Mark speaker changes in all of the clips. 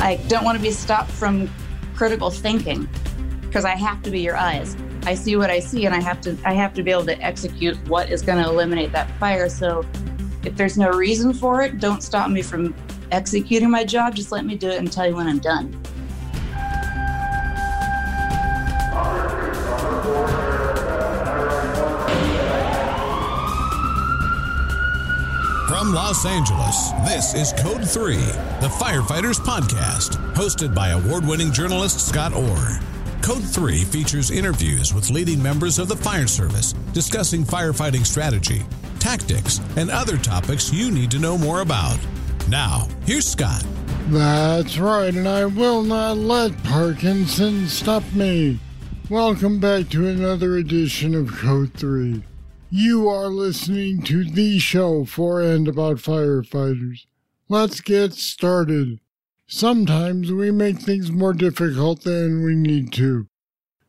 Speaker 1: I don't want to be stopped from critical thinking because I have to be your eyes. I see what I see and I have to I have to be able to execute what is going to eliminate that fire. So if there's no reason for it, don't stop me from executing my job. Just let me do it and tell you when I'm done.
Speaker 2: From Los Angeles, this is Code 3, the Firefighters Podcast, hosted by award winning journalist Scott Orr. Code 3 features interviews with leading members of the fire service discussing firefighting strategy, tactics, and other topics you need to know more about. Now, here's Scott.
Speaker 3: That's right, and I will not let Parkinson stop me. Welcome back to another edition of Code 3. You are listening to the show for and about firefighters. Let's get started. Sometimes we make things more difficult than we need to.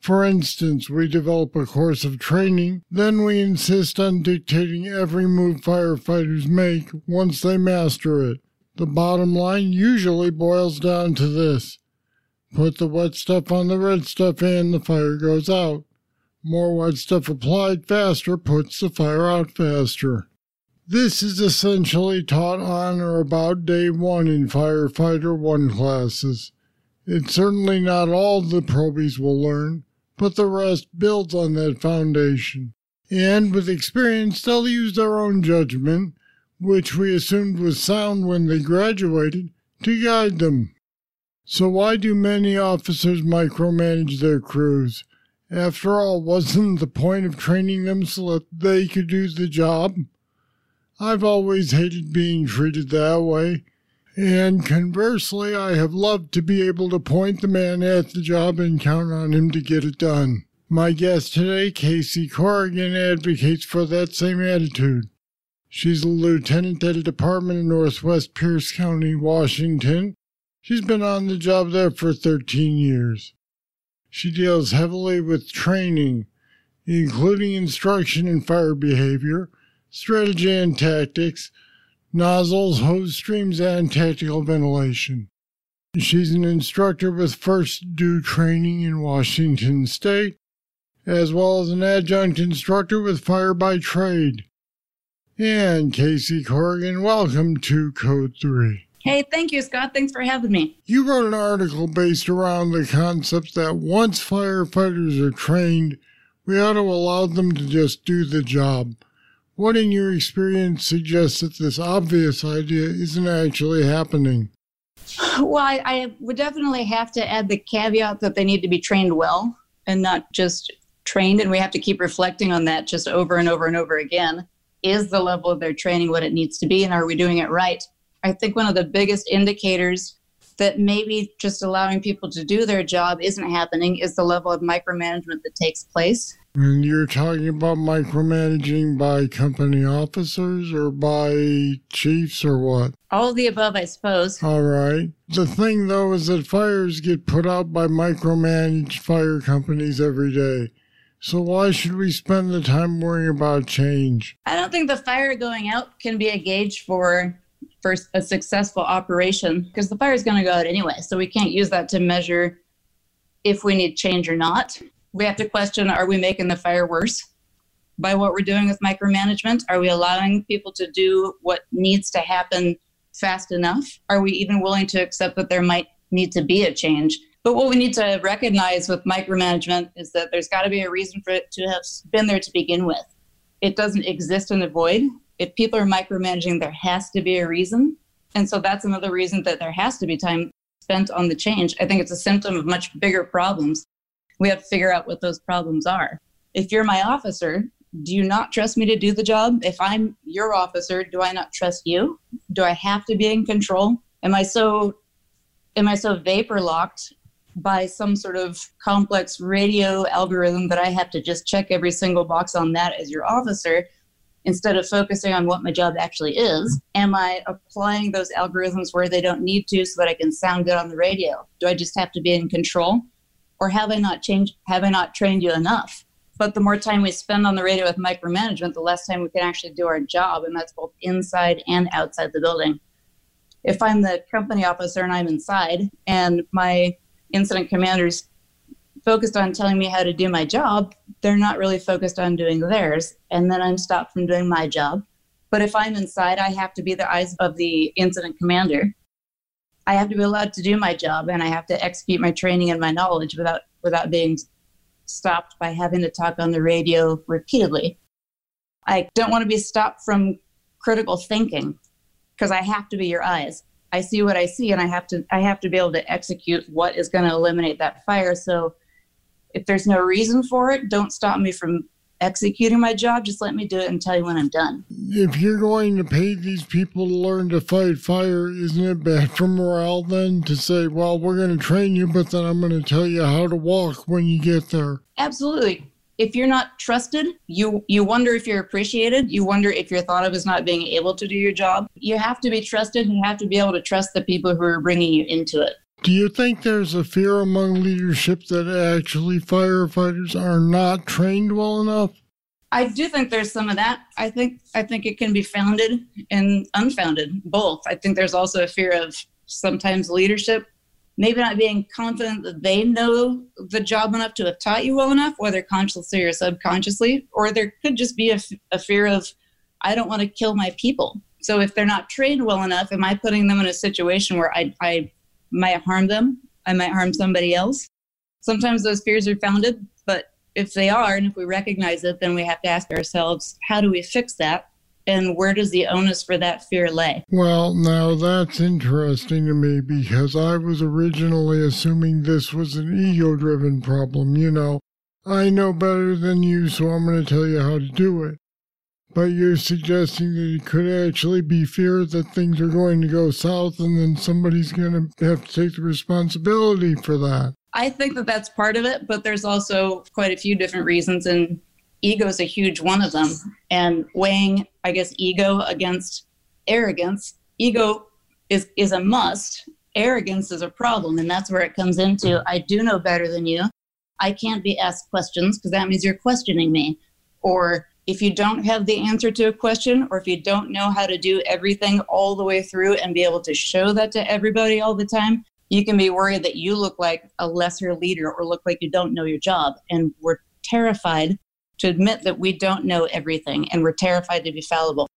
Speaker 3: For instance, we develop a course of training, then we insist on dictating every move firefighters make once they master it. The bottom line usually boils down to this put the wet stuff on the red stuff and the fire goes out. More wet stuff applied faster puts the fire out faster. This is essentially taught on or about day one in Firefighter 1 classes. It's certainly not all the probies will learn, but the rest builds on that foundation. And with experience, they'll use their own judgment, which we assumed was sound when they graduated, to guide them. So, why do many officers micromanage their crews? After all, wasn't the point of training them so that they could do the job? I've always hated being treated that way. And conversely, I have loved to be able to point the man at the job and count on him to get it done. My guest today, Casey Corrigan, advocates for that same attitude. She's a lieutenant at a department in Northwest Pierce County, Washington. She's been on the job there for 13 years. She deals heavily with training, including instruction in fire behavior, strategy and tactics, nozzles, hose streams, and tactical ventilation. She's an instructor with First Due Training in Washington State, as well as an adjunct instructor with Fire by Trade. And Casey Corrigan, welcome to Code 3.
Speaker 1: Hey, thank you, Scott. Thanks for having me.
Speaker 3: You wrote an article based around the concept that once firefighters are trained, we ought to allow them to just do the job. What in your experience suggests that this obvious idea isn't actually happening?
Speaker 1: Well, I, I, would definitely have to add the caveat that they need to be trained well and not just trained. And we have to keep reflecting on that just over and over and over again. Is the level of their training what it needs to be? And are we doing it right? I think one of the biggest indicators that maybe just allowing people to do their job isn't happening is the level of micromanagement that takes place.
Speaker 3: And you're talking about micromanaging by company officers or by chiefs or what?
Speaker 1: All of the above, I suppose.
Speaker 3: All right. The thing, though, is that fires get put out by micromanaged fire companies every day. So why should we spend the time worrying about change?
Speaker 1: I don't think the fire going out can be a gauge for for a successful operation because the fire is going to go out anyway. So we can't use that to measure if we need change or not we have to question are we making the fire worse by what we're doing with micromanagement? Are we allowing people to do what needs to happen fast enough? Are we even willing to accept that there might need to be a change? But what we need to recognize with micromanagement is that there's got to be a reason for it to have been there to begin with. It doesn't exist in the void. If people are micromanaging, there has to be a reason. And so that's another reason that there has to be time spent on the change. I think it's a symptom of much bigger problems we have to figure out what those problems are. If you're my officer, do you not trust me to do the job? If I'm your officer, do I not trust you? Do I have to be in control? Am I so am I so vapor locked by some sort of complex radio algorithm that I have to just check every single box on that as your officer instead of focusing on what my job actually is? Am I applying those algorithms where they don't need to so that I can sound good on the radio? Do I just have to be in control? or have I not changed? Have I not trained you enough? But the more time we spend on the radio with micromanagement, the less time we can actually do our job, and that's both inside and outside the building. if I'm the company officer and I'm inside and my incident commanders focused on telling me how to do my job, they're not really focused on doing theirs. And then I'm stopped from doing my job. But if I'm inside, I have to be the eyes of the incident commander. I have to be allowed to do my job and I have to execute my training and my knowledge without without being stopped by having to talk on the radio repeatedly. I don't want to be stopped from critical thinking because I have to be your eyes. I see what I see and I have to I have to be able to execute what is going to eliminate that fire. So if there's no reason for it, don't stop me from executing my job. Just let me do it and tell you when I'm done.
Speaker 3: If you're going to pay these people to learn to fight fire, isn't it bad for morale then to say, well, we're going to train you, but then I'm going to tell you how to walk when you get there?
Speaker 1: Absolutely. If you're not trusted, you you wonder if you're appreciated. You wonder if you're thought of as not being able to do your job. You have to be trusted. And you have to be able to trust the people who are bringing you into it.
Speaker 3: Do you think there's a fear among leadership that actually firefighters are not trained well enough?
Speaker 1: I do think there's some of that. I think I think it can be founded and unfounded, both. I think there's also a fear of sometimes leadership maybe not being confident that they know the job enough to have taught you well enough, whether consciously or subconsciously, or there could just be a, fear of I don't want to kill my people. So if they're not trained well enough, am I putting them in a situation where I, I might harm them. I might harm somebody else. Sometimes those fears are founded, but if they are, and if we recognize it, then we have to ask ourselves, how do we fix that? And where does the onus for that fear lay?
Speaker 3: Well, now that's interesting to me because I was originally assuming this was an ego driven problem. You know, I know better than you, so I'm going to tell you how to do it. But you're suggesting that it could actually be fear that things are going to go south and then somebody's going to have to take the responsibility for that.
Speaker 1: I think that that's part of it, but there's also quite a few different reasons, and ego is a huge one of them. And weighing, I guess, ego against arrogance, ego is, is a must. Arrogance is a problem, and that's where it comes into I do know better than you. I can't be asked questions because that means you're questioning me. Or if you don't have the answer to a question or if you don't know how to do everything all the way through and be able to show that to everybody all the time, you can be worried that you look like a lesser leader or look like you don't know your job. And we're terrified to admit that we don't know everything and we're terrified to be fallible.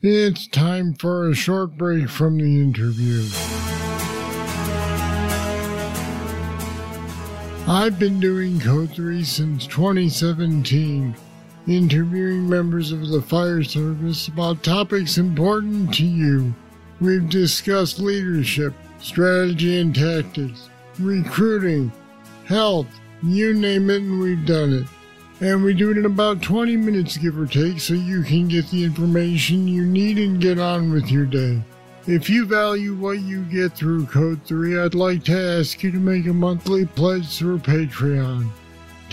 Speaker 3: It's time for a short break from the interview. I've been doing Code 3 since 2017 interviewing members of the fire service about topics important to you. We've discussed leadership, strategy and tactics, recruiting, health, you name it, and we've done it. And we do it in about 20 minutes, give or take, so you can get the information you need and get on with your day. If you value what you get through Code 3, I'd like to ask you to make a monthly pledge through Patreon.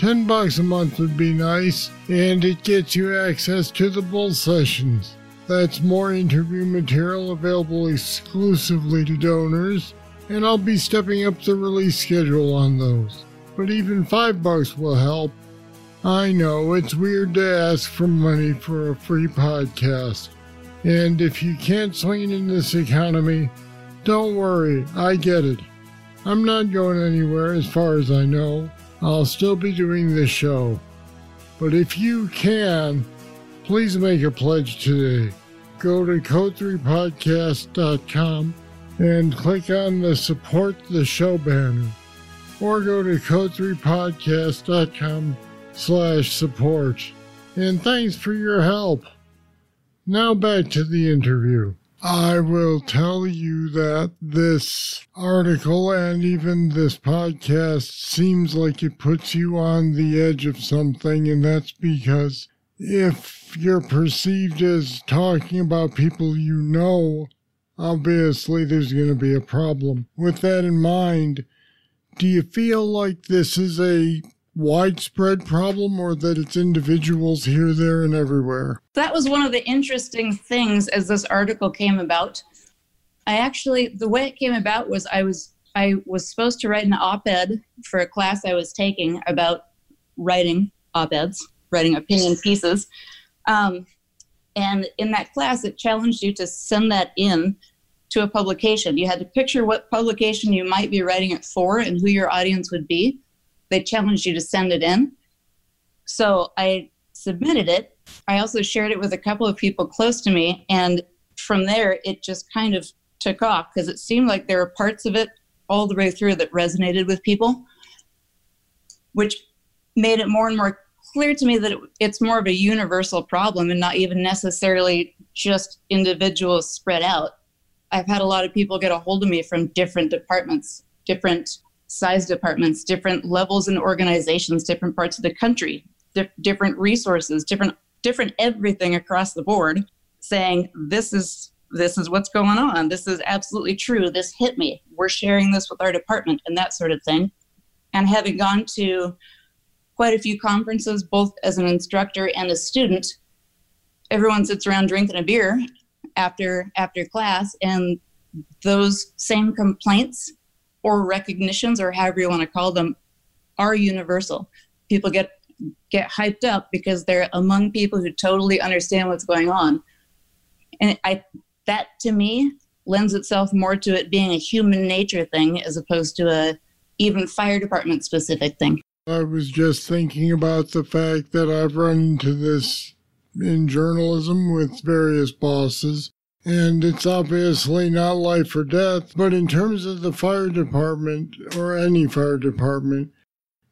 Speaker 3: 10 bucks a month would be nice, and it gets you access to the bull sessions. That's more interview material available exclusively to donors, and I'll be stepping up the release schedule on those. But even 5 bucks will help. I know it's weird to ask for money for a free podcast. And if you can't swing it in this economy, don't worry, I get it. I'm not going anywhere as far as I know. I'll still be doing this show. But if you can, please make a pledge today. Go to code3podcast.com and click on the support the show banner. Or go to code3podcast.com slash support. And thanks for your help. Now back to the interview. I will tell you that this article and even this podcast seems like it puts you on the edge of something, and that's because if you're perceived as talking about people you know, obviously there's going to be a problem. With that in mind, do you feel like this is a widespread problem or that it's individuals here, there, and everywhere?
Speaker 1: That was one of the interesting things as this article came about. I actually, the way it came about was I was I was supposed to write an op-ed for a class I was taking about writing op-eds, writing opinion pieces. Um, and in that class, it challenged you to send that in to a publication. You had to picture what publication you might be writing it for and who your audience would be. They challenged you to send it in. So I submitted it. I also shared it with a couple of people close to me. And from there, it just kind of took off because it seemed like there were parts of it all the way through that resonated with people, which made it more and more clear to me that it, it's more of a universal problem and not even necessarily just individuals spread out. I've had a lot of people get a hold of me from different departments, different size departments, different levels and organizations, different parts of the country, di- different resources, different different everything across the board saying this is this is what's going on. This is absolutely true. This hit me. We're sharing this with our department and that sort of thing. And having gone to quite a few conferences, both as an instructor and a student, everyone sits around drinking a beer after after class, and those same complaints or recognitions, or however you want to call them, are universal. People get get hyped up because they're among people who totally understand what's going on, and I that to me lends itself more to it being a human nature thing as opposed to a even fire department specific thing.
Speaker 3: I was just thinking about the fact that I've run into this in journalism with various bosses, and it's obviously not life or death. But in terms of the fire department or any fire department,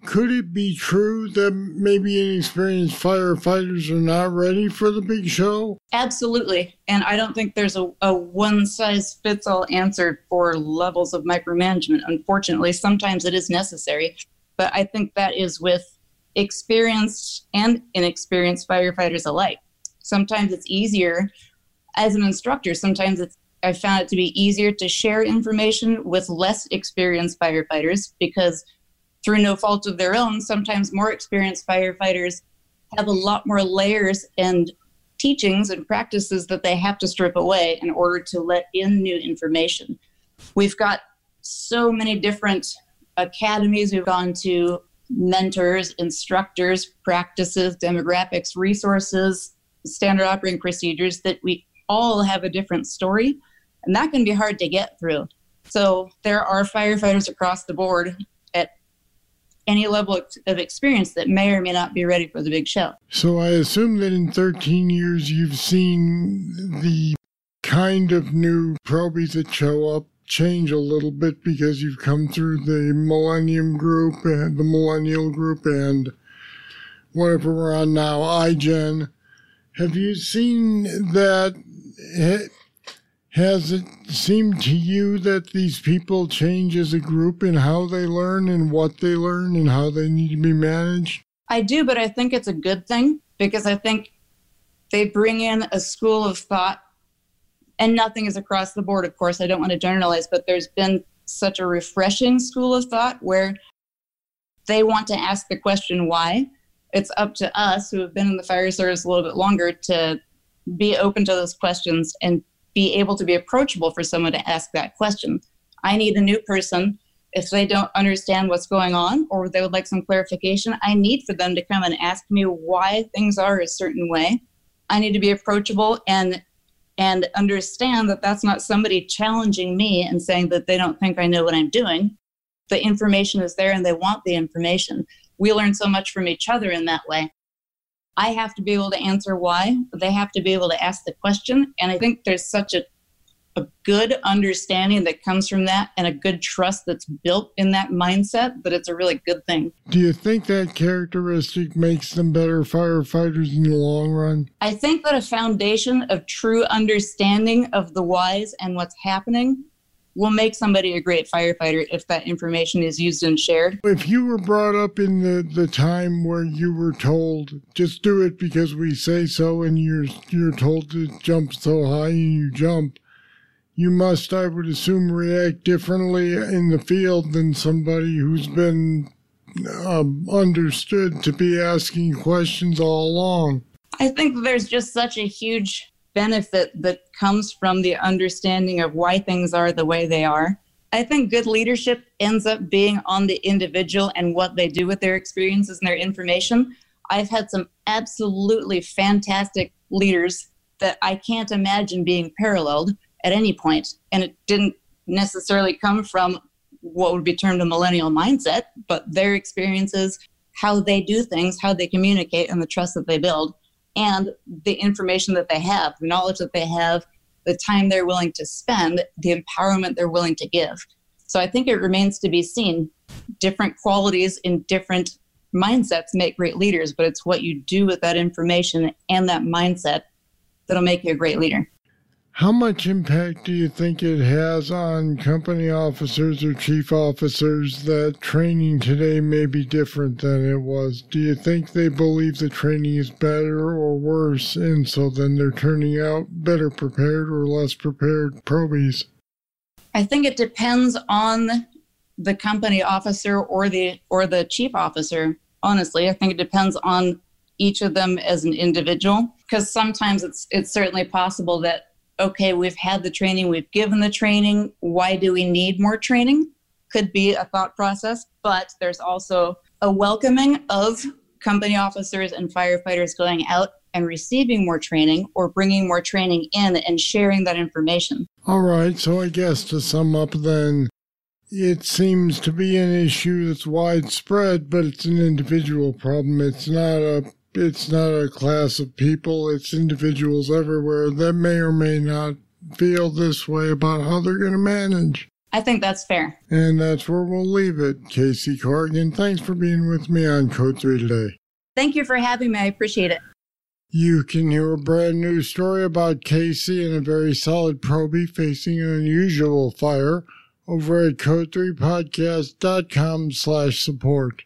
Speaker 3: could it be true that maybe inexperienced firefighters are not ready for the big show?
Speaker 1: Absolutely. And I don't think there's a, a one size fits all answer for levels of micromanagement. Unfortunately, sometimes it is necessary. But I think that is with experienced and inexperienced firefighters alike. Sometimes it's easier as an instructor, sometimes it's I found it to be easier to share information with less experienced firefighters because through no fault of their own, sometimes more experienced firefighters have a lot more layers and teachings and practices that they have to strip away in order to let in new information. We've got so many different academies we've gone to, mentors, instructors, practices, demographics, resources, standard operating procedures that we all have a different story. And that can be hard to get through. So there are firefighters across the board at any level of experience that may or may not be ready for the big show.
Speaker 3: So I assume that in 13 years you've seen the kind of new probies that show up change a little bit because you've come through the Millennium Group and the Millennial Group and whatever we're on now, iGen. Have you seen that has it seemed to you that these people change as a group in how they learn and what they learn and how they need to be managed?
Speaker 1: I do, but I think it's a good thing because I think they bring in a school of thought, and nothing is across the board, of course. I don't want to generalize, but there's been such a refreshing school of thought where they want to ask the question why. It's up to us who have been in the fire service a little bit longer to be open to those questions and be able to be approachable for someone to ask that question. I need a new person. If they don't understand what's going on or they would like some clarification, I need for them to come and ask me why things are a certain way. I need to be approachable and and understand that that's not somebody challenging me and saying that they don't think I know what I'm doing. The information is there and they want the information. We learn so much from each other in that way. I have to be able to answer why. They have to be able to ask the question. And I think there's such a, a good understanding that comes from that and a good trust that's built in that mindset that it's a really good thing.
Speaker 3: Do you think that characteristic makes them better firefighters in the long run?
Speaker 1: I think that a foundation of true understanding of the whys and what's happening will make somebody a great firefighter if that information is used and shared.
Speaker 3: If you were brought up in the, the time where you were told, just do it because we say so, and you're, you're told to jump so high and you jump, you must, I would assume, react differently in the field than somebody who's been um, understood to be asking questions all along.
Speaker 1: I think there's just such a huge benefit that comes from the understanding of why things are the way they are. I think good leadership ends up being on the individual and what they do with their experiences and their information. I've had some absolutely fantastic leaders that I can't imagine being paralleled at any point. And it didn't necessarily come from what would be termed a millennial mindset, but their experiences, how they do things, how they communicate, and the trust that they build, and the information that they have, the knowledge that they have, the time they're willing to spend, the empowerment they're willing to give. So I think it remains to be seen. Different qualities in different mindsets make great leaders, but it's what you do with that information and that mindset that'll make you a great leader.
Speaker 3: How much impact do you think it has on company officers or chief officers that training today may be different than it was? Do you think they believe the training is better or worse, and so then they're turning out better prepared or less prepared probies?
Speaker 1: I think it depends on the company officer or the or the chief officer. Honestly, I think it depends on each of them as an individual because sometimes it's it's certainly possible that okay, we've had the training, we've given the training, why do we need more training? Could be a thought process, but there's also a welcoming of company officers and firefighters going out and receiving more training or bringing more training in and sharing that information.
Speaker 3: All right, so I guess to sum up then, it seems to be an issue that's widespread, but it's an individual problem. It's not a it's not a class of people, it's individuals everywhere that may or may not feel this way about how they're going to manage.
Speaker 1: I think that's fair.
Speaker 3: And that's where we'll leave it. Casey Corrigan, thanks for being with me on Code 3 today.
Speaker 1: Thank you for having me. I appreciate it.
Speaker 3: You can hear a brand new story about Casey and a very solid probie facing an unusual fire over at code3podcast.com slash support.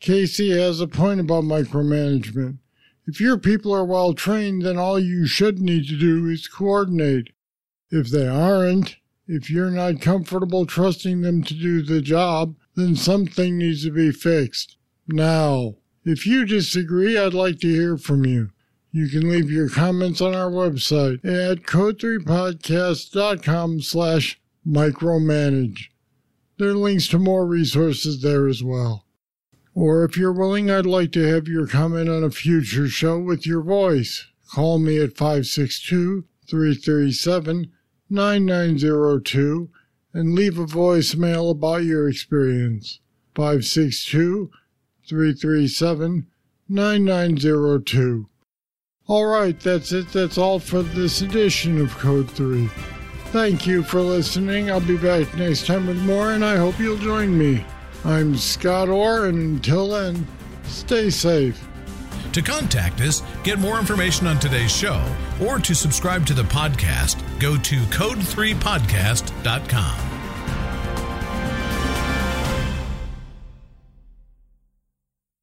Speaker 3: Casey has a point about micromanagement. If your people are well trained, then all you should need to do is coordinate. If they aren't, if you're not comfortable trusting them to do the job, then something needs to be fixed. Now, if you disagree, I'd like to hear from you. You can leave your comments on our website at code3podcast.com slash micromanage. There are links to more resources there as well. Or if you're willing, I'd like to have your comment on a future show with your voice. Call me at 562 337 9902 and leave a voicemail about your experience. 562 337 9902. All right, that's it. That's all for this edition of Code 3. Thank you for listening. I'll be back next time with more, and I hope you'll join me. I'm Scott Orr, and until then, stay safe.
Speaker 2: To contact us, get more information on today's show, or to subscribe to the podcast, go to code3podcast.com.